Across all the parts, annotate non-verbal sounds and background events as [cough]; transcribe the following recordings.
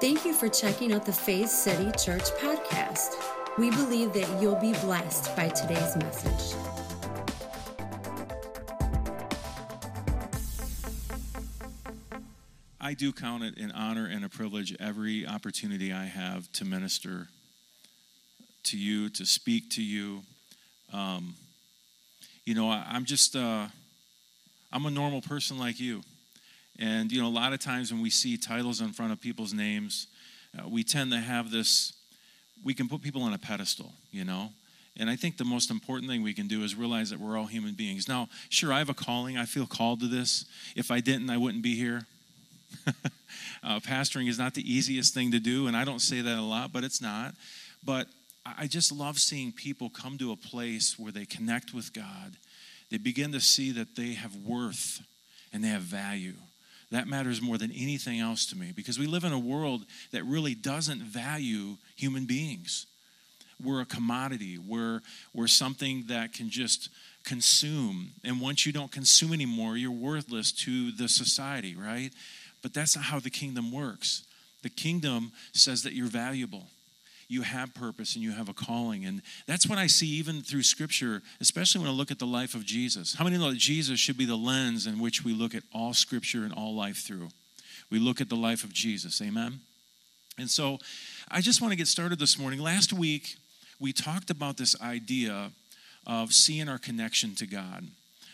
Thank you for checking out the Faith City Church podcast. We believe that you'll be blessed by today's message. I do count it an honor and a privilege every opportunity I have to minister to you, to speak to you. Um, you know, I, am just, uh, I'm a normal person like you. And, you know, a lot of times when we see titles in front of people's names, uh, we tend to have this, we can put people on a pedestal, you know? And I think the most important thing we can do is realize that we're all human beings. Now, sure, I have a calling. I feel called to this. If I didn't, I wouldn't be here. [laughs] uh, pastoring is not the easiest thing to do, and I don't say that a lot, but it's not. But I just love seeing people come to a place where they connect with God. They begin to see that they have worth and they have value. That matters more than anything else to me because we live in a world that really doesn't value human beings. We're a commodity, we're, we're something that can just consume. And once you don't consume anymore, you're worthless to the society, right? But that's not how the kingdom works. The kingdom says that you're valuable you have purpose and you have a calling. And that's what I see even through Scripture, especially when I look at the life of Jesus. How many know that Jesus should be the lens in which we look at all Scripture and all life through? We look at the life of Jesus. Amen? And so I just want to get started this morning. Last week, we talked about this idea of seeing our connection to God.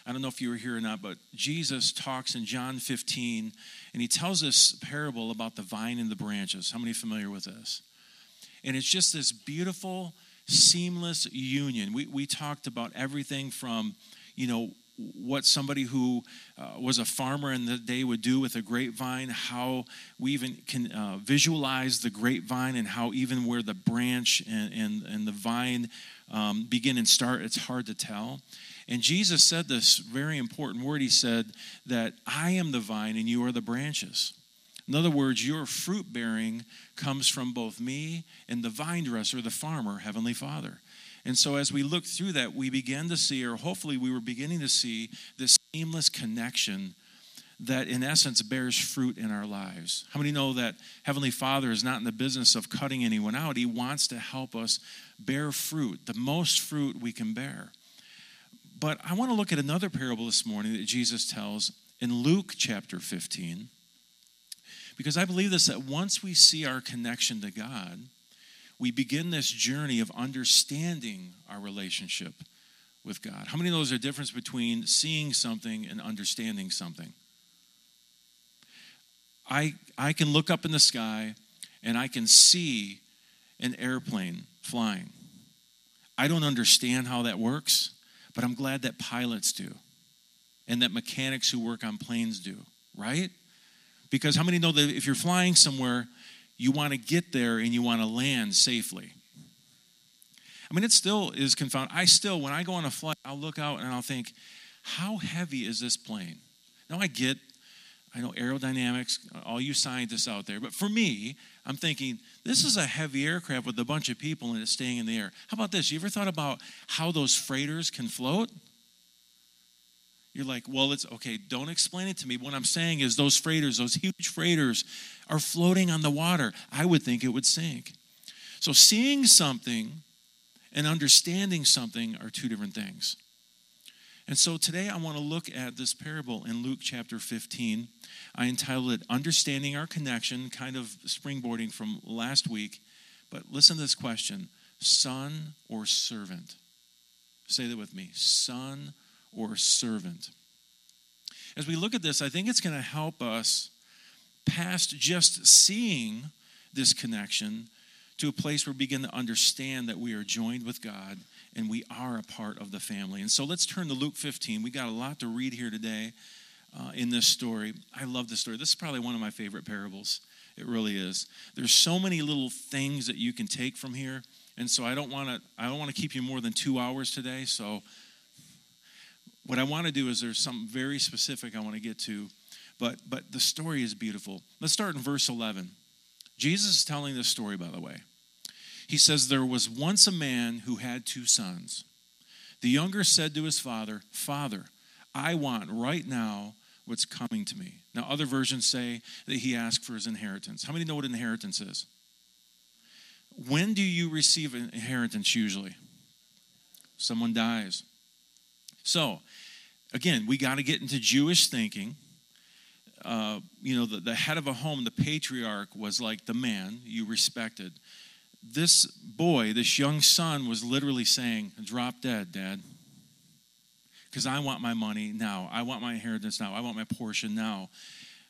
I don't know if you were here or not, but Jesus talks in John 15, and he tells this parable about the vine and the branches. How many familiar with this? And it's just this beautiful, seamless union. We, we talked about everything from, you know, what somebody who uh, was a farmer in the day would do with a grapevine, how we even can uh, visualize the grapevine, and how even where the branch and, and, and the vine um, begin and start, it's hard to tell. And Jesus said this very important word. He said that I am the vine and you are the branches. In other words, your fruit bearing comes from both me and the vine dresser, the farmer, Heavenly Father. And so, as we look through that, we began to see, or hopefully, we were beginning to see, this seamless connection that, in essence, bears fruit in our lives. How many know that Heavenly Father is not in the business of cutting anyone out? He wants to help us bear fruit, the most fruit we can bear. But I want to look at another parable this morning that Jesus tells in Luke chapter 15. Because I believe this that once we see our connection to God, we begin this journey of understanding our relationship with God. How many know there's a difference between seeing something and understanding something? I, I can look up in the sky and I can see an airplane flying. I don't understand how that works, but I'm glad that pilots do and that mechanics who work on planes do, right? Because how many know that if you're flying somewhere, you want to get there and you want to land safely? I mean, it still is confound. I still, when I go on a flight, I'll look out and I'll think, how heavy is this plane? Now, I get, I know aerodynamics, all you scientists out there, but for me, I'm thinking, this is a heavy aircraft with a bunch of people and it's staying in the air. How about this? You ever thought about how those freighters can float? You're like, well, it's okay, don't explain it to me. What I'm saying is, those freighters, those huge freighters, are floating on the water. I would think it would sink. So, seeing something and understanding something are two different things. And so today I want to look at this parable in Luke chapter 15. I entitled it Understanding Our Connection, kind of springboarding from last week. But listen to this question Son or servant? Say that with me Son or servant. As we look at this, I think it's going to help us past just seeing this connection to a place where we begin to understand that we are joined with God and we are a part of the family. And so let's turn to Luke 15. We got a lot to read here today uh, in this story. I love this story. This is probably one of my favorite parables. It really is. There's so many little things that you can take from here. And so I don't want to I don't want to keep you more than 2 hours today. So what I want to do is there's something very specific I want to get to, but but the story is beautiful. Let's start in verse 11. Jesus is telling this story, by the way. He says, There was once a man who had two sons. The younger said to his father, Father, I want right now what's coming to me. Now, other versions say that he asked for his inheritance. How many know what inheritance is? When do you receive an inheritance usually? Someone dies. So, again, we got to get into Jewish thinking. Uh, you know, the, the head of a home, the patriarch, was like the man you respected. This boy, this young son, was literally saying, Drop dead, dad. Because I want my money now. I want my inheritance now. I want my portion now.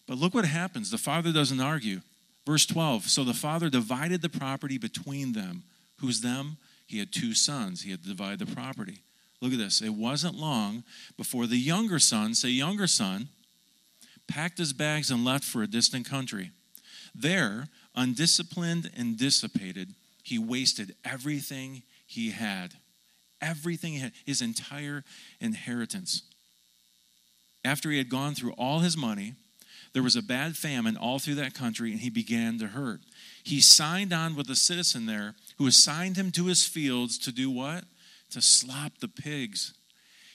But look what happens. The father doesn't argue. Verse 12 So the father divided the property between them. Who's them? He had two sons. He had to divide the property. Look at this. It wasn't long before the younger son, say, younger son, packed his bags and left for a distant country. There, undisciplined and dissipated, he wasted everything he had. Everything he had, his entire inheritance. After he had gone through all his money, there was a bad famine all through that country, and he began to hurt. He signed on with a citizen there who assigned him to his fields to do what? To slop the pigs.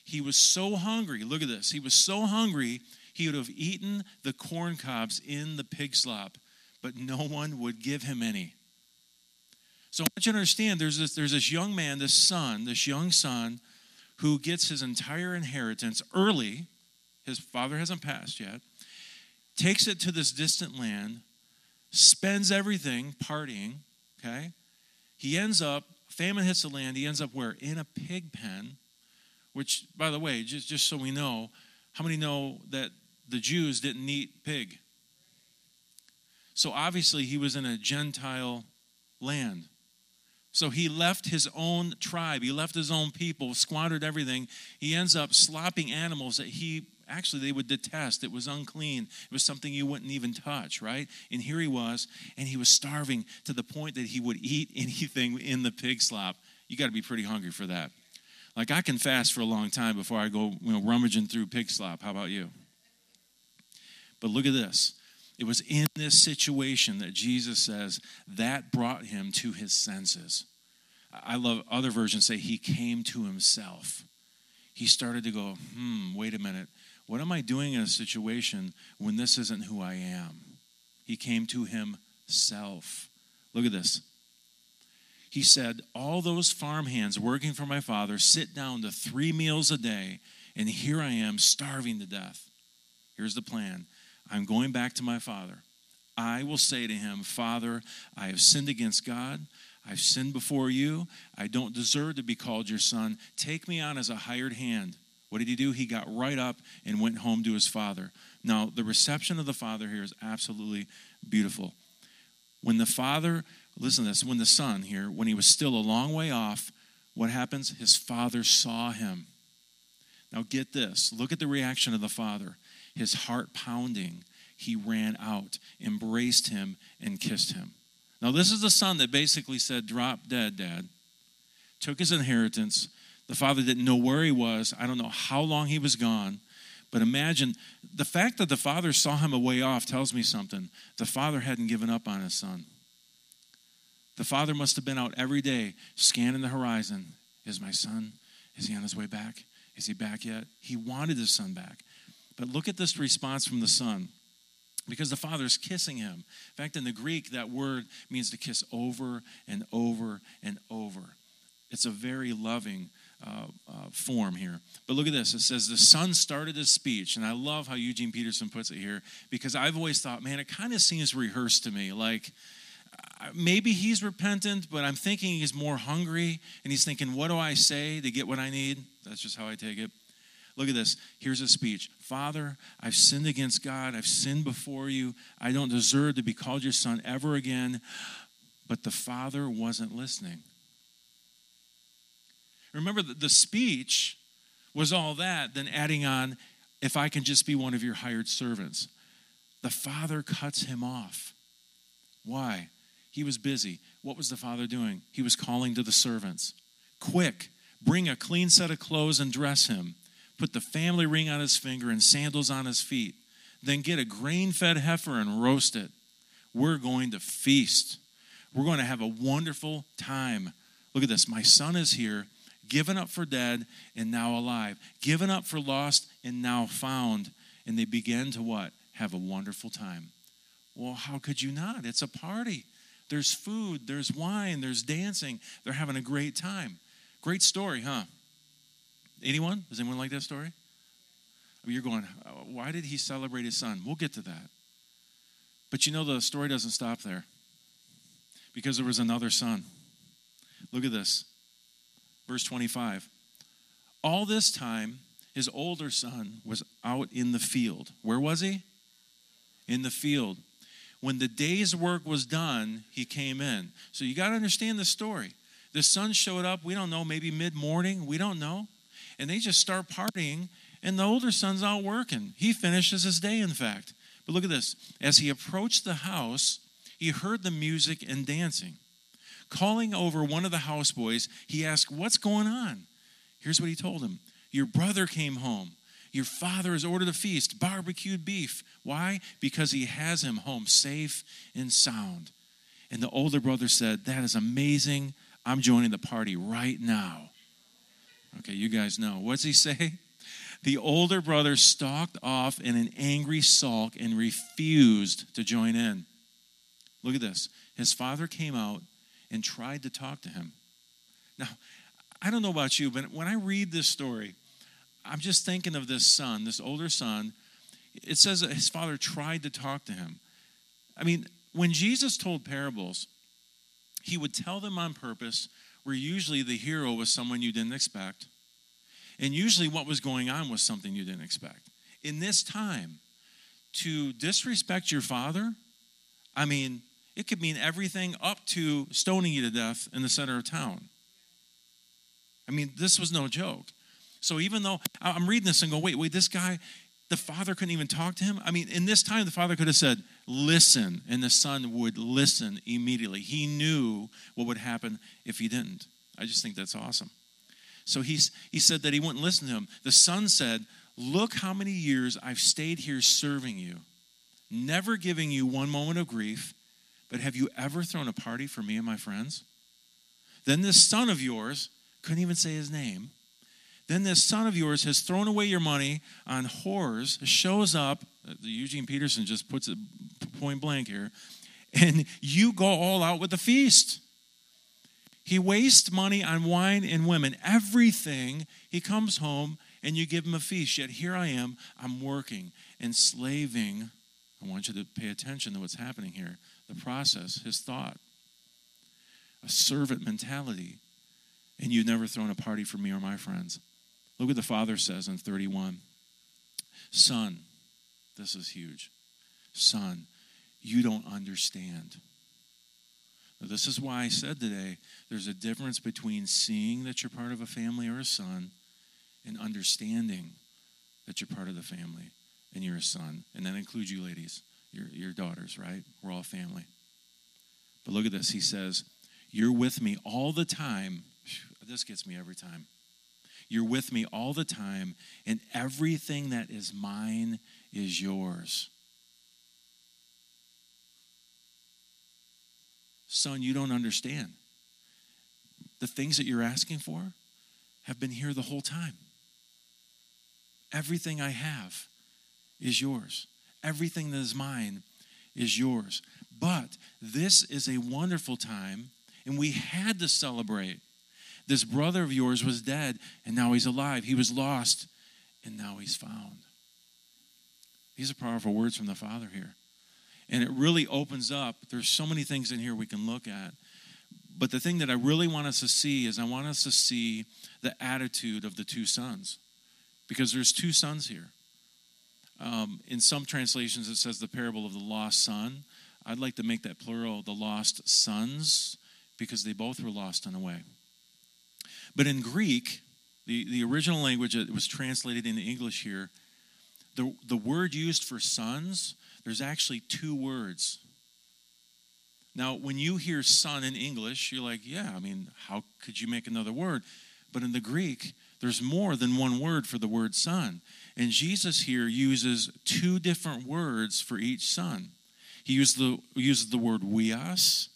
He was so hungry. Look at this. He was so hungry, he would have eaten the corn cobs in the pig slop, but no one would give him any. So I want you to understand there's this, there's this young man, this son, this young son, who gets his entire inheritance early. His father hasn't passed yet takes it to this distant land, spends everything partying, okay? He ends up, famine hits the land, he ends up where? In a pig pen, which, by the way, just, just so we know, how many know that the Jews didn't eat pig? So obviously he was in a Gentile land. So he left his own tribe, he left his own people, squandered everything. He ends up slopping animals that he actually they would detest. It was unclean. It was something you wouldn't even touch, right? And here he was, and he was starving to the point that he would eat [laughs] anything in the pig slop. You got to be pretty hungry for that. Like I can fast for a long time before I go, you know, rummaging through pig slop. How about you? But look at this. It was in this situation that Jesus says that brought him to his senses. I love other versions say he came to himself. He started to go, hmm, wait a minute. What am I doing in a situation when this isn't who I am? He came to himself. Look at this. He said, All those farmhands working for my father sit down to three meals a day, and here I am starving to death. Here's the plan I'm going back to my father. I will say to him, Father, I have sinned against God. I've sinned before you. I don't deserve to be called your son. Take me on as a hired hand. What did he do? He got right up and went home to his father. Now, the reception of the father here is absolutely beautiful. When the father, listen to this, when the son here, when he was still a long way off, what happens? His father saw him. Now, get this look at the reaction of the father. His heart pounding, he ran out, embraced him, and kissed him. Now, this is the son that basically said, Drop dead, dad. Took his inheritance, the father didn't know where he was. I don't know how long he was gone. But imagine the fact that the father saw him a way off tells me something. The father hadn't given up on his son. The father must have been out every day scanning the horizon. Is my son? Is he on his way back? Is he back yet? He wanted his son back. But look at this response from the son because the father's kissing him. In fact, in the Greek, that word means to kiss over and over and over. It's a very loving uh, uh, form here. But look at this. It says, The son started his speech. And I love how Eugene Peterson puts it here because I've always thought, man, it kind of seems rehearsed to me. Like, maybe he's repentant, but I'm thinking he's more hungry and he's thinking, What do I say to get what I need? That's just how I take it. Look at this. Here's a speech Father, I've sinned against God. I've sinned before you. I don't deserve to be called your son ever again. But the father wasn't listening. Remember, that the speech was all that, then adding on, if I can just be one of your hired servants. The father cuts him off. Why? He was busy. What was the father doing? He was calling to the servants Quick, bring a clean set of clothes and dress him. Put the family ring on his finger and sandals on his feet. Then get a grain fed heifer and roast it. We're going to feast. We're going to have a wonderful time. Look at this. My son is here given up for dead and now alive, given up for lost and now found. And they began to what? Have a wonderful time. Well, how could you not? It's a party. There's food, there's wine, there's dancing. They're having a great time. Great story, huh? Anyone? Does anyone like that story? You're going, uh, why did he celebrate his son? We'll get to that. But you know, the story doesn't stop there because there was another son. Look at this. Verse 25. All this time, his older son was out in the field. Where was he? In the field. When the day's work was done, he came in. So you got to understand the story. The son showed up, we don't know, maybe mid morning, we don't know. And they just start partying, and the older son's out working. He finishes his day, in fact. But look at this. As he approached the house, he heard the music and dancing. Calling over one of the houseboys, he asked, What's going on? Here's what he told him Your brother came home. Your father has ordered a feast, barbecued beef. Why? Because he has him home safe and sound. And the older brother said, That is amazing. I'm joining the party right now. Okay, you guys know. What's he say? [laughs] The older brother stalked off in an angry sulk and refused to join in. Look at this. His father came out and tried to talk to him. Now, I don't know about you, but when I read this story, I'm just thinking of this son, this older son. It says that his father tried to talk to him. I mean, when Jesus told parables, he would tell them on purpose, where usually the hero was someone you didn't expect. And usually what was going on was something you didn't expect. In this time, to disrespect your father, I mean, it could mean everything up to stoning you to death in the center of town. I mean, this was no joke. So even though I'm reading this and go, wait, wait, this guy, the father couldn't even talk to him. I mean, in this time, the father could have said, listen, and the son would listen immediately. He knew what would happen if he didn't. I just think that's awesome. So he's, he said that he wouldn't listen to him. The son said, Look how many years I've stayed here serving you, never giving you one moment of grief, but have you ever thrown a party for me and my friends? Then this son of yours, couldn't even say his name, then this son of yours has thrown away your money on whores, shows up, uh, Eugene Peterson just puts it point blank here, and you go all out with the feast. He wastes money on wine and women, everything. He comes home and you give him a feast. Yet here I am, I'm working, enslaving. I want you to pay attention to what's happening here the process, his thought, a servant mentality. And you've never thrown a party for me or my friends. Look what the father says in 31. Son, this is huge. Son, you don't understand. Now, this is why I said today there's a difference between seeing that you're part of a family or a son and understanding that you're part of the family and you're a son. And that includes you ladies your, your daughters, right? We're all family. But look at this. He says, You're with me all the time. This gets me every time. You're with me all the time, and everything that is mine is yours. Son, you don't understand. The things that you're asking for have been here the whole time. Everything I have is yours. Everything that is mine is yours. But this is a wonderful time, and we had to celebrate. This brother of yours was dead, and now he's alive. He was lost, and now he's found. These are powerful words from the Father here. And it really opens up. There's so many things in here we can look at. But the thing that I really want us to see is I want us to see the attitude of the two sons. Because there's two sons here. Um, in some translations, it says the parable of the lost son. I'd like to make that plural, the lost sons, because they both were lost in a way. But in Greek, the, the original language that was translated into English here, the, the word used for sons, there's actually two words. Now, when you hear son in English, you're like, yeah, I mean, how could you make another word? But in the Greek, there's more than one word for the word son. And Jesus here uses two different words for each son. He uses the, uses the word huios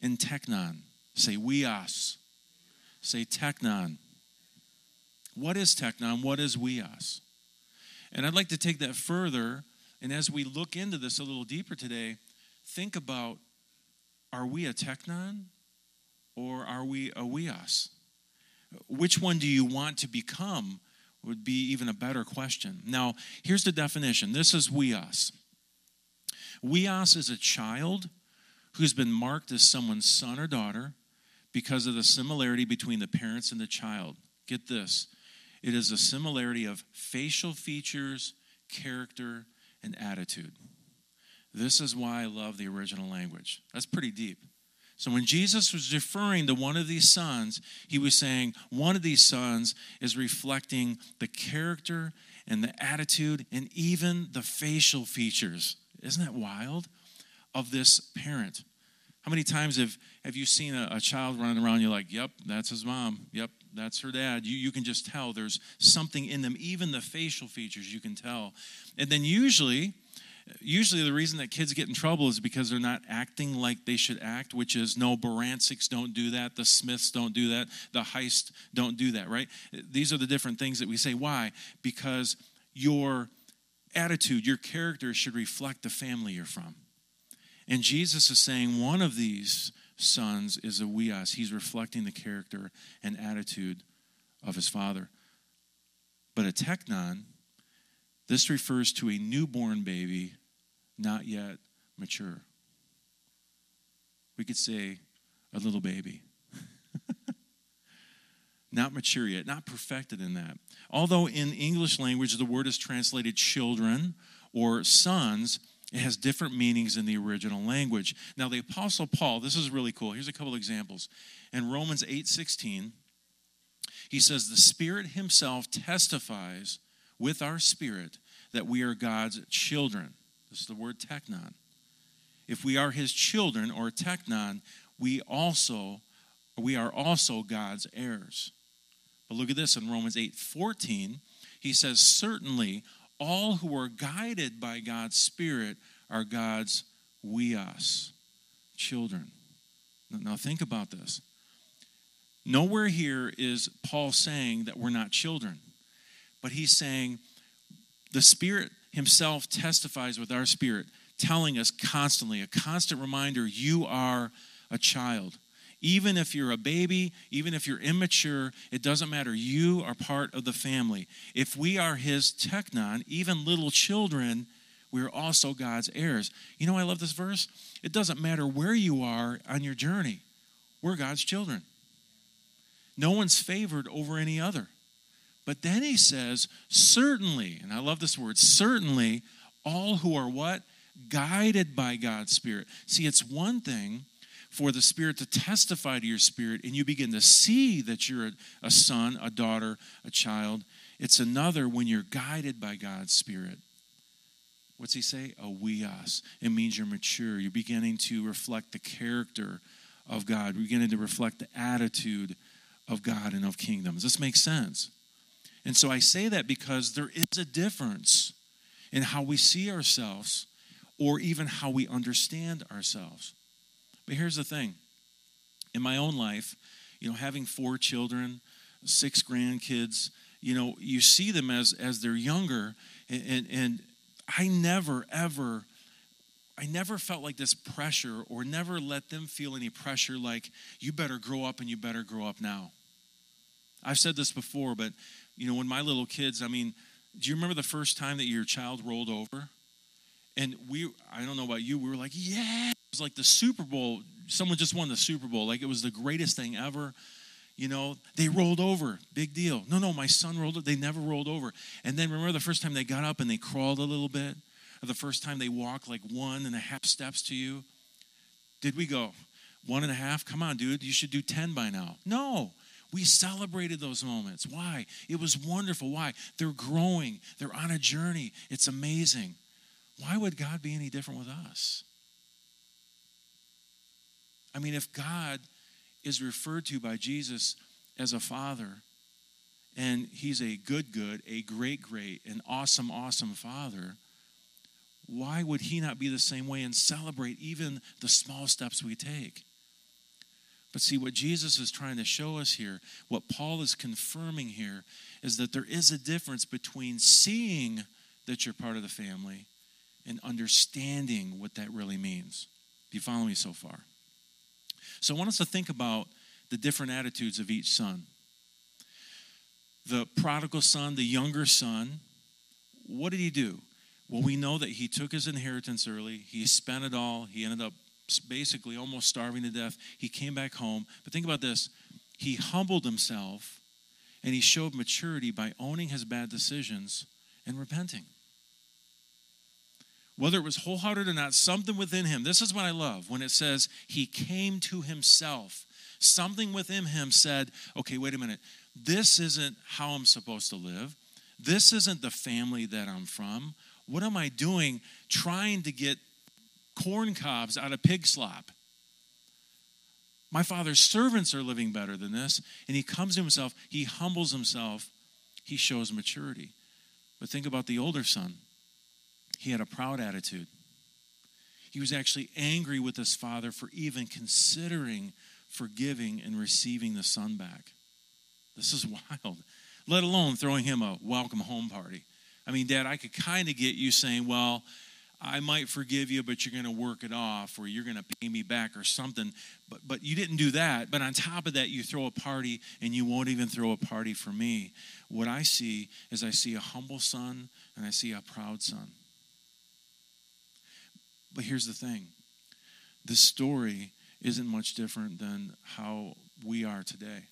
and teknon. Say huios. Say teknon. What is teknon? What is huios? And I'd like to take that further. And as we look into this a little deeper today, think about are we a teknon or are we a huios? Which one do you want to become would be even a better question. Now, here's the definition this is huios. Huios is a child who's been marked as someone's son or daughter because of the similarity between the parents and the child. Get this it is a similarity of facial features, character, and attitude. This is why I love the original language. That's pretty deep. So when Jesus was referring to one of these sons, he was saying one of these sons is reflecting the character and the attitude and even the facial features. Isn't that wild? Of this parent. How many times have, have you seen a, a child running around? You're like, yep, that's his mom. Yep, that's her dad. You, you can just tell there's something in them, even the facial features, you can tell. And then usually, usually the reason that kids get in trouble is because they're not acting like they should act, which is no, Baransics don't do that, the Smiths don't do that, the Heist don't do that, right? These are the different things that we say. Why? Because your attitude, your character should reflect the family you're from. And Jesus is saying one of these sons is a huios. He's reflecting the character and attitude of his father. But a teknon, this refers to a newborn baby, not yet mature. We could say a little baby. [laughs] not mature yet, not perfected in that. Although in English language the word is translated children or sons, it has different meanings in the original language. Now, the Apostle Paul, this is really cool. Here's a couple examples. In Romans 8 16, he says, The Spirit Himself testifies with our spirit that we are God's children. This is the word teknon. If we are His children or teknon, we also we are also God's heirs. But look at this in Romans 8 14, he says, Certainly all who are guided by God's Spirit are God's huios, children. Now think about this. Nowhere here is Paul saying that we're not children, but he's saying the Spirit himself testifies with our spirit, telling us constantly, a constant reminder, you are a child. Even if you're a baby, even if you're immature, it doesn't matter. You are part of the family. If we are his teknon, even little children, we're also God's heirs. You know, I love this verse. It doesn't matter where you are on your journey, we're God's children. No one's favored over any other. But then he says, certainly, and I love this word, certainly, all who are what? Guided by God's Spirit. See, it's one thing for the Spirit to testify to your spirit and you begin to see that you're a, son, a daughter, a child. It's another when you're guided by God's Spirit. What's he say? A huios. It means you're mature. You're beginning to reflect the character of God. You're beginning to reflect the attitude of God and of kingdoms. This makes sense. And so I say that because there is a difference in how we see ourselves or even how we understand ourselves. But here's the thing in my own life, you know, having four children, six grandkids, you know, you see them as as they're younger, and, and, and I never ever. I never felt like this pressure or never let them feel any pressure like you better grow up and you better grow up now. I've said this before, but you know, when my little kids, I mean, do you remember the first time that your child rolled over? And we, I don't know about you, we were like, yeah, it was like the Super Bowl. Someone just won the Super Bowl. Like it was the greatest thing ever. You know, they rolled over. Big deal. No, no, my son rolled it. They never rolled over. And then remember the first time they got up and they crawled a little bit? Or the first time they walked like one and a half steps to you? Did we go? One and a half? Come on, dude. You should do 10 by now. No. We celebrated those moments. Why? It was wonderful. Why? They're growing, they're on a journey. It's amazing. Why would God be any different with us? I mean, if God is referred to by Jesus as a father, and he's a good, good, a great, great, an awesome, awesome father, why would he not be the same way and celebrate even the small steps we take? But see, what Jesus is trying to show us here, what Paul is confirming here, is that there is a difference between seeing that you're part of the family and understanding what that really means. Do you follow me so far? So I want us to think about the different attitudes of each son. The prodigal son, the younger son, what did he do? Well, we know that he took his inheritance early. He spent it all. He ended up basically almost starving to death. He came back home. But think about this he humbled himself and he showed maturity by owning his bad decisions and repenting. Whether it was wholehearted or not, something within him, this is what I love when it says he came to himself. Something within him said, okay, wait a minute. This isn't how I'm supposed to live. This isn't the family that I'm from. What am I doing trying to get corn cobs out of pig slop? My father's servants are living better than this. And he comes to himself, he humbles himself, he shows maturity. But think about the older son. He had a proud attitude. He was actually angry with his father for even considering forgiving and receiving the son back. This is [laughs] wild, let alone throwing him a welcome home party. I mean, Dad, I could kind of get you saying, well, I might forgive you, but you're going to work it off or you're going to pay me back or something. But, but you didn't do that. But on top of that, you throw a party and you won't even throw a party for me. What I see is I see a humble son and I see a proud son. But here's the thing this story isn't much different than how we are today.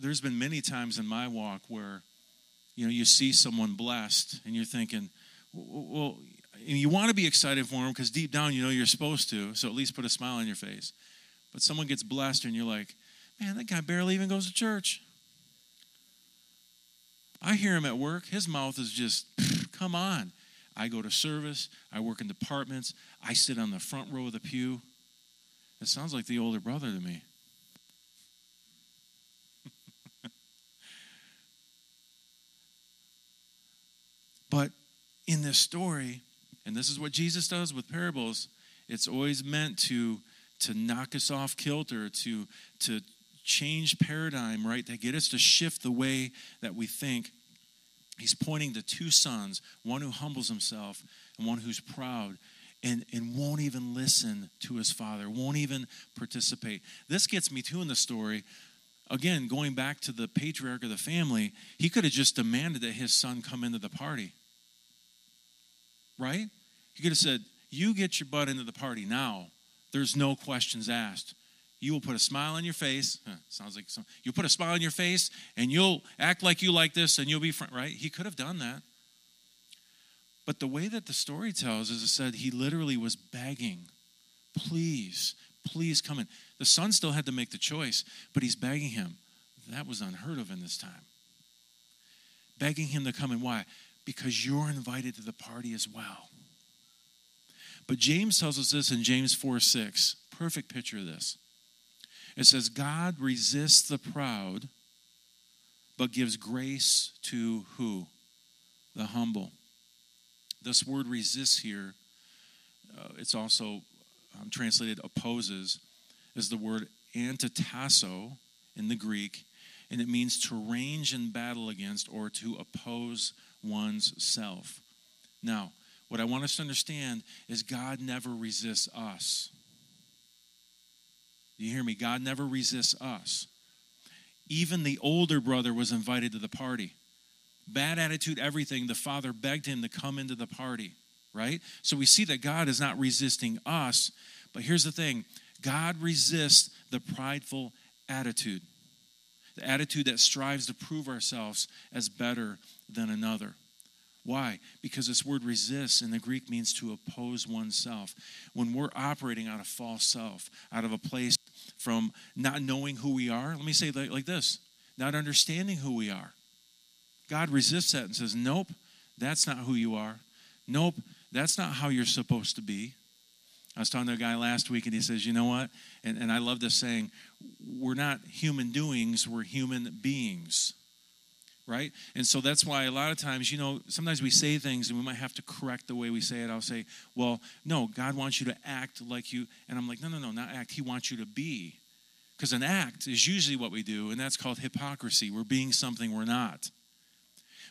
There's been many times in my walk where you know, you see someone blessed and you're thinking, well, you want to be excited for them because deep down you know you're supposed to, so at least put a smile on your face. But someone gets blessed and you're like, man, that guy barely even goes to church. I hear him at work. His mouth is just, [laughs] come on. I go to service. I work in departments. I sit on the front row of the pew. It sounds like the older brother to me. But in this story, and this is what Jesus does with parables, it's always meant to, to knock us off kilter, to, to change paradigm, right? To get us to shift the way that we think. He's pointing to two sons, one who humbles himself and one who's proud and, and won't even listen to his father, won't even participate. This gets me too in the story. Again, going back to the patriarch of the family, he could have just demanded that his son come into the party right? He could have said, You get your butt into the party now. There's no questions asked. You will put a smile on your face. Huh, sounds like some, you'll put a smile on your face and you'll act like you like this and you'll be right? He could have done that. But the way that the story tells is it said he literally was begging, please, please come in. The son still had to make the choice, but he's begging him. That was unheard of in this time. Begging him to come in. Why? Because you're invited to the party as well. But James tells us this in James 4 6. Perfect picture of this. It says, God resists the proud, but gives grace to who? The humble. This word resists here, uh, it's also um, translated opposes, is the word antitasso in the Greek, and it means to range in battle against or to oppose one's self. Now, what I want us to understand is God never resists us. You hear me? God never resists us. Even the older brother was invited to the party. Bad attitude, everything. The father begged him to come into the party, right? So we see that God is not resisting us. But here's the thing God resists the prideful attitude, the attitude that strives to prove ourselves as better than another. Why? Because this word resist in the Greek means to oppose oneself. When we're operating out of false self, out of a place from not knowing who we are, let me say like, like this not understanding who we are. God resists that and says, Nope, that's not who you are. Nope, that's not how you're supposed to be. I was talking to a guy last week and he says, You know what? And, and I love this saying, we're not human doings, we're human beings right? And so that's why a lot of times, you know, sometimes we say things and we might have to correct the way we say it. I'll say, well, no, God wants you to act like you. And I'm like, no, no, no, not act. He wants you to be. Because an act is usually what we do, and that's called hypocrisy. We're being something we're not.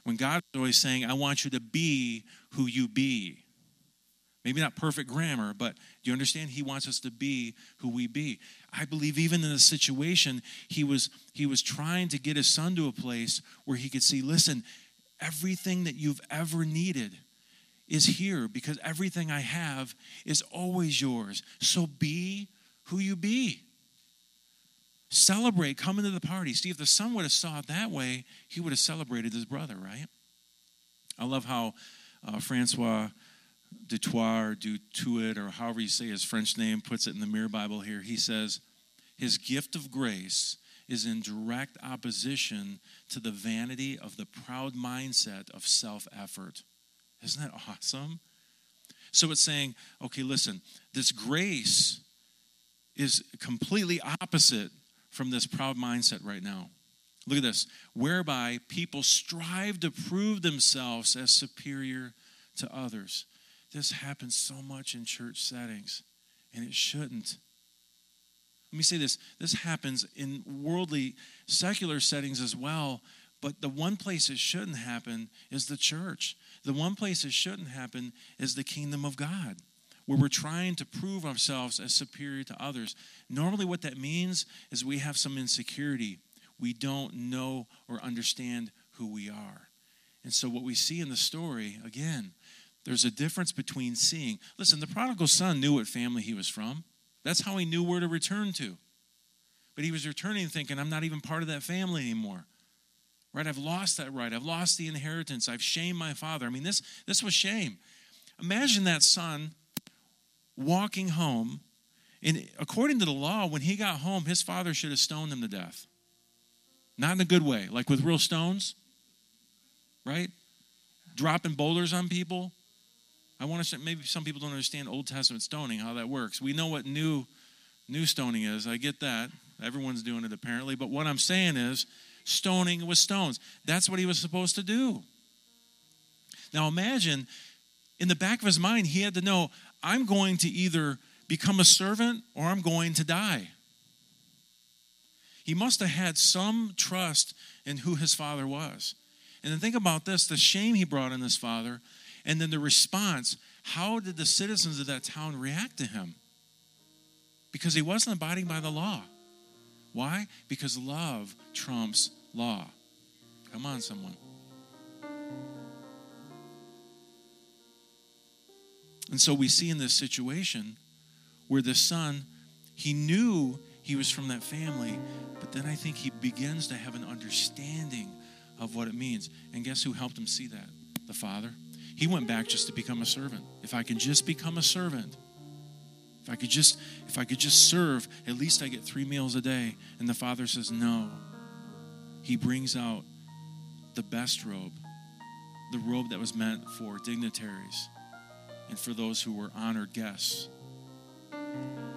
When God's always saying, I want you to be who you be. Maybe not perfect grammar, but do you understand? He wants us to be who we be. I believe even in the situation, he was he was trying to get his son to a place where he could see, listen, everything that you've ever needed is here because everything I have is always yours. So be who you be. Celebrate, come into the party. See, if the son would have saw it that way, he would have celebrated his brother, right? I love how uh, Francois du Toit or or however you say his French name, puts it in the Mirror Bible here. He says, His gift of grace is in direct opposition to the vanity of the proud mindset of self effort. Isn't that awesome? So it's saying, okay, listen, this grace is completely opposite from this proud mindset right now. Look at this, whereby people strive to prove themselves as superior to others. This happens so much in church settings, and it shouldn't. Let me say this this happens in worldly, secular settings as well, but the one place it shouldn't happen is the church. The one place it shouldn't happen is the kingdom of God, where we're trying to prove ourselves as superior to others. Normally, what that means is we have some insecurity. We don't know or understand who we are. And so, what we see in the story, again, there's a difference between seeing. Listen, the prodigal son knew what family he was from. That's how he knew where to return to. But he was returning thinking, I'm not even part of that family anymore. Right? I've lost that right. I've lost the inheritance. I've shamed my father. I mean, this, this was shame. Imagine that son walking home. And according to the law, when he got home, his father should have stoned him to death. Not in a good way, like with real stones, right? Dropping boulders on people. I want to maybe some people don't understand Old Testament stoning, how that works. We know what new new stoning is. I get that. Everyone's doing it apparently. But what I'm saying is stoning with stones. That's what he was supposed to do. Now imagine in the back of his mind, he had to know I'm going to either become a servant or I'm going to die. He must have had some trust in who his father was. And then think about this the shame he brought on his father and then the response how did the citizens of that town react to him? Because he wasn't abiding by the law. Why? Because love trumps law. Come on, someone. And so we see in this situation where the son, he knew he was from that family, but then I think he begins to have an understanding of what it means. And guess who helped him see that? The father. He went back just to become a servant. If I can just become a servant, if I could just if I could just serve, at least I get 3 meals a day. And the father says, "No." He brings out the best robe, the robe that was meant for dignitaries and for those who were honored guests.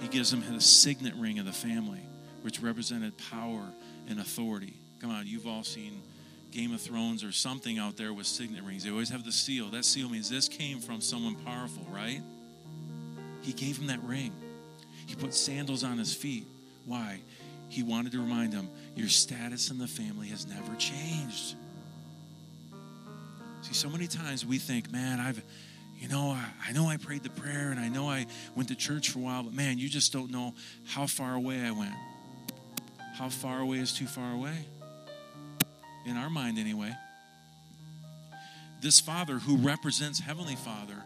He gives him the signet ring of the family, which represented power and authority. Come on, you've all seen Game of Thrones or something out there with signet rings. They always have the seal. That seal means this came from someone powerful, right? He gave him that ring. He put sandals on his feet. Why? He wanted to remind him your status in the family has never changed. See, so many times we think, man, I've, you know, I, I know I prayed the prayer and I know I went to church for a while, but man, you just don't know how far away I went. How far away is too far away? In our mind anyway. This father, who represents Heavenly Father,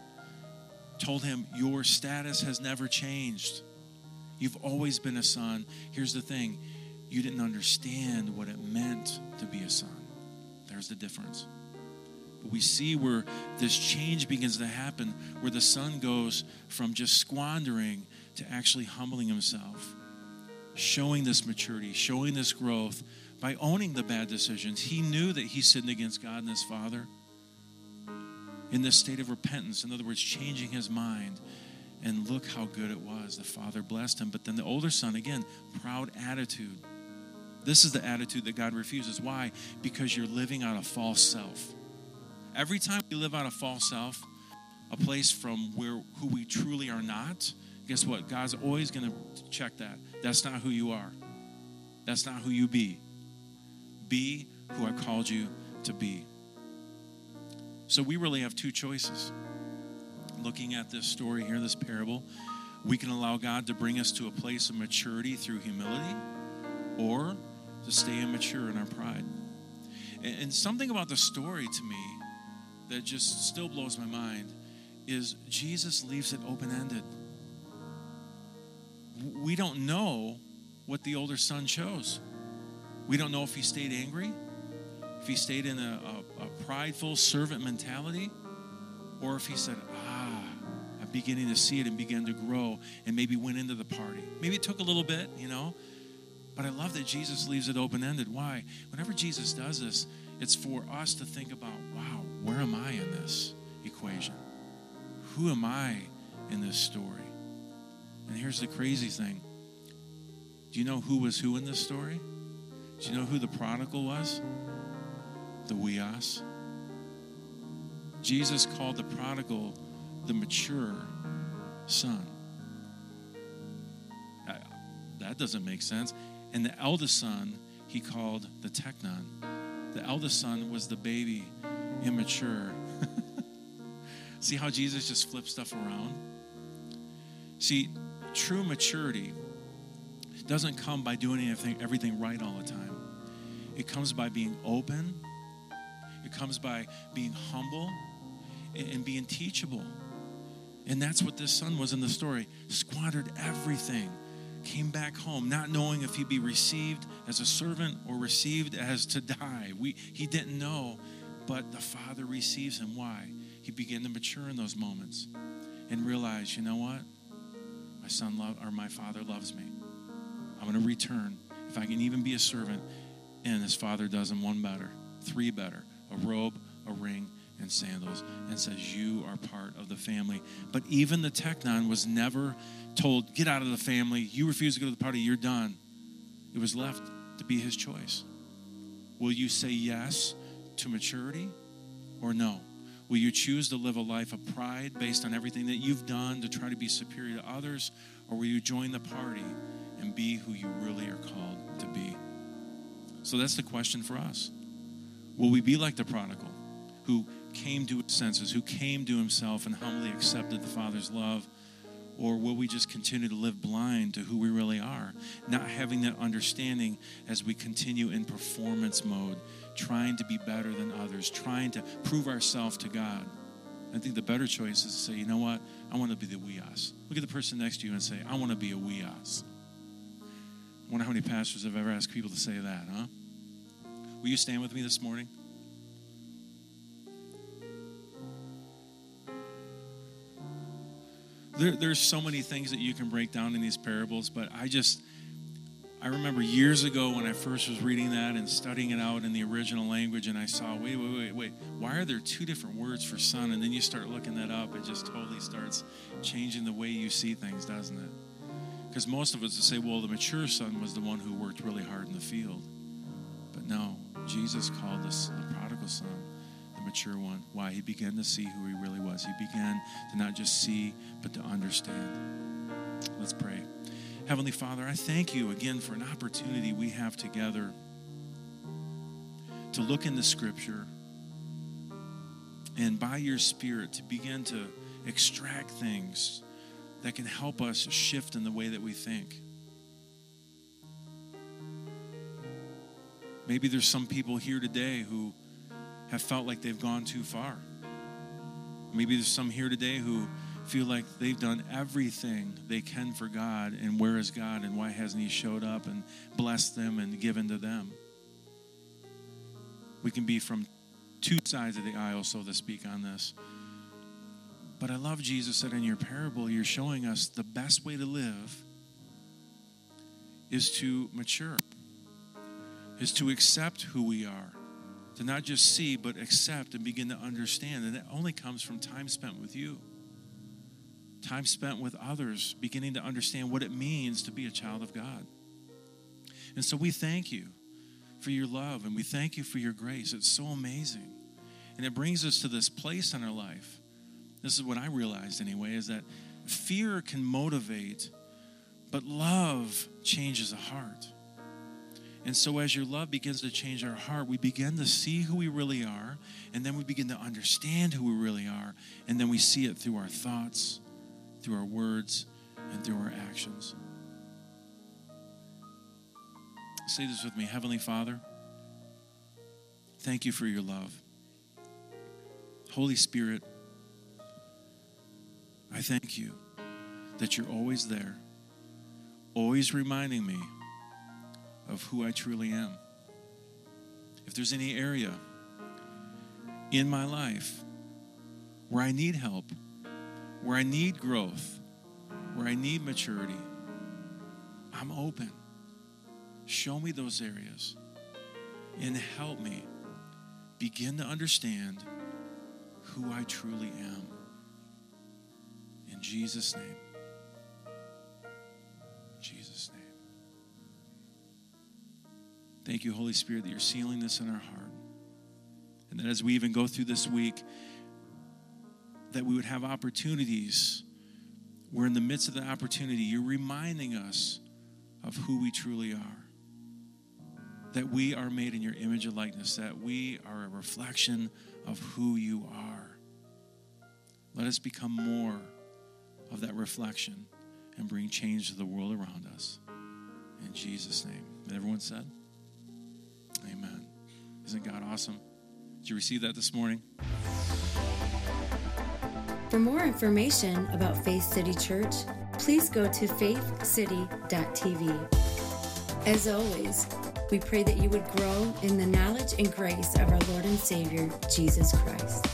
told him, Your status has never changed. You've always been a son. Here's the thing you didn't understand what it meant to be a son. There's the difference. But we see where this change begins to happen, where the son goes from just squandering to actually humbling himself, showing this maturity, showing this growth, by owning the bad decisions. He knew that he sinned against God and his Father in this state of repentance. In other words, changing his mind. And look how good it was. The Father blessed him. But then the older son, again, proud attitude. This is the attitude that God refuses. Why? Because you're living out a false self. Every time we live out a false self, a place from where who we truly are not, guess what? God's always going to check that. That's not who you are. That's not who you be. Be who I called you to be. So we really have two choices. Looking at this story here, this parable, we can allow God to bring us to a place of maturity through humility or to stay immature in our pride. And something about the story to me that just still blows my mind is Jesus leaves it open ended. We don't know what the older son chose. We don't know if he stayed angry, if he stayed in a, a, a prideful servant mentality, or if he said, Ah, I'm beginning to see it and began to grow and maybe went into the party. Maybe it took a little bit, you know. But I love that Jesus leaves it open ended. Why? Whenever Jesus does this, it's for us to think about, wow, where am I in this equation? Who am I in this story? And here's the crazy thing do you know who was who in this story? Do you know who the prodigal was? The huios. Jesus called the prodigal the mature son. That doesn't make sense. And the eldest son, he called the teknon. The eldest son was the baby, immature. [laughs] See how Jesus just flips stuff around? See, true maturity doesn't come by doing anything, everything right all the time. It comes by being open, it comes by being humble and, and being teachable. And that's what this son was in the story. Squandered everything, came back home, not knowing if he'd be received as a servant or received as to die. We, he didn't know, but the father receives him. Why? He began to mature in those moments and realize, you know what? My son love or my father loves me. I'm going to return. If I can even be a servant, and his father does him one better, three better a robe, a ring, and sandals, and says, You are part of the family. But even the teknon was never told, Get out of the family. You refuse to go to the party, you're done. It was left to be his choice. Will you say yes to maturity or no? Will you choose to live a life of pride based on everything that you've done to try to be superior to others? Or will you join the party and be who you really are called to be? So that's the question for us. Will we be like the prodigal who came to his senses, who came to himself and humbly accepted the Father's love? Or will we just continue to live blind to who we really are, not having that understanding as we continue in performance mode, trying to be better than others, trying to prove ourselves to God? I think the better choice is to say, you know what? I want to be the huios. Look at the person next to you and say, I want to be a huios. I wonder how many pastors have ever asked people to say that, huh? Will you stand with me this morning? There, there's so many things that you can break down in these parables, but I just, I remember years ago when I first was reading that and studying it out in the original language, and I saw, wait, wait, wait, wait, why are there two different words for son? And then you start looking that up, it just totally starts changing the way you see things, doesn't it? Because most of us would say, well, the mature son was the one who worked really hard in the field. But no, Jesus called us the prodigal son the mature one. Why? He began to see who he really was. He began to not just see, but to understand. Let's pray. Heavenly Father, I thank you again for an opportunity we have together to look in the scripture and by your Spirit to begin to extract things that can help us shift in the way that we think. Maybe there's some people here today who have felt like they've gone too far. Maybe there's some here today who feel like they've done everything they can for God, and where is God, and why hasn't He showed up and blessed them and given to them? We can be from two sides of the aisle, so to speak, on this. But I love Jesus that in your parable, you're showing us the best way to live is to mature, is to accept who we are, to not just see, but accept and begin to understand. And that only comes from time spent with you, time spent with others, beginning to understand what it means to be a child of God. And so we thank you for your love and we thank you for your grace. It's so amazing. And it brings us to this place in our life. This is what I realized anyway is that fear can motivate, but love changes a heart. And so, as your love begins to change our heart, we begin to see who we really are, and then we begin to understand who we really are, and then we see it through our thoughts, through our words, and through our actions. Say this with me Heavenly Father, thank you for your love. Holy Spirit, I thank you that you're always there, always reminding me of who I truly am. If there's any area in my life where I need help, where I need growth, where I need maturity, I'm open. Show me those areas and help me begin to understand who I truly am. Jesus' name. In Jesus' name. Thank you, Holy Spirit, that you're sealing this in our heart. And that as we even go through this week, that we would have opportunities We're in the midst of the opportunity, you're reminding us of who we truly are. That we are made in your image and likeness, that we are a reflection of who you are. Let us become more of that reflection and bring change to the world around us. In Jesus' name. And everyone said, Amen. Isn't God awesome? Did you receive that this morning? For more information about Faith City Church, please go to faithcity.tv. As always, we pray that you would grow in the knowledge and grace of our Lord and Savior, Jesus Christ.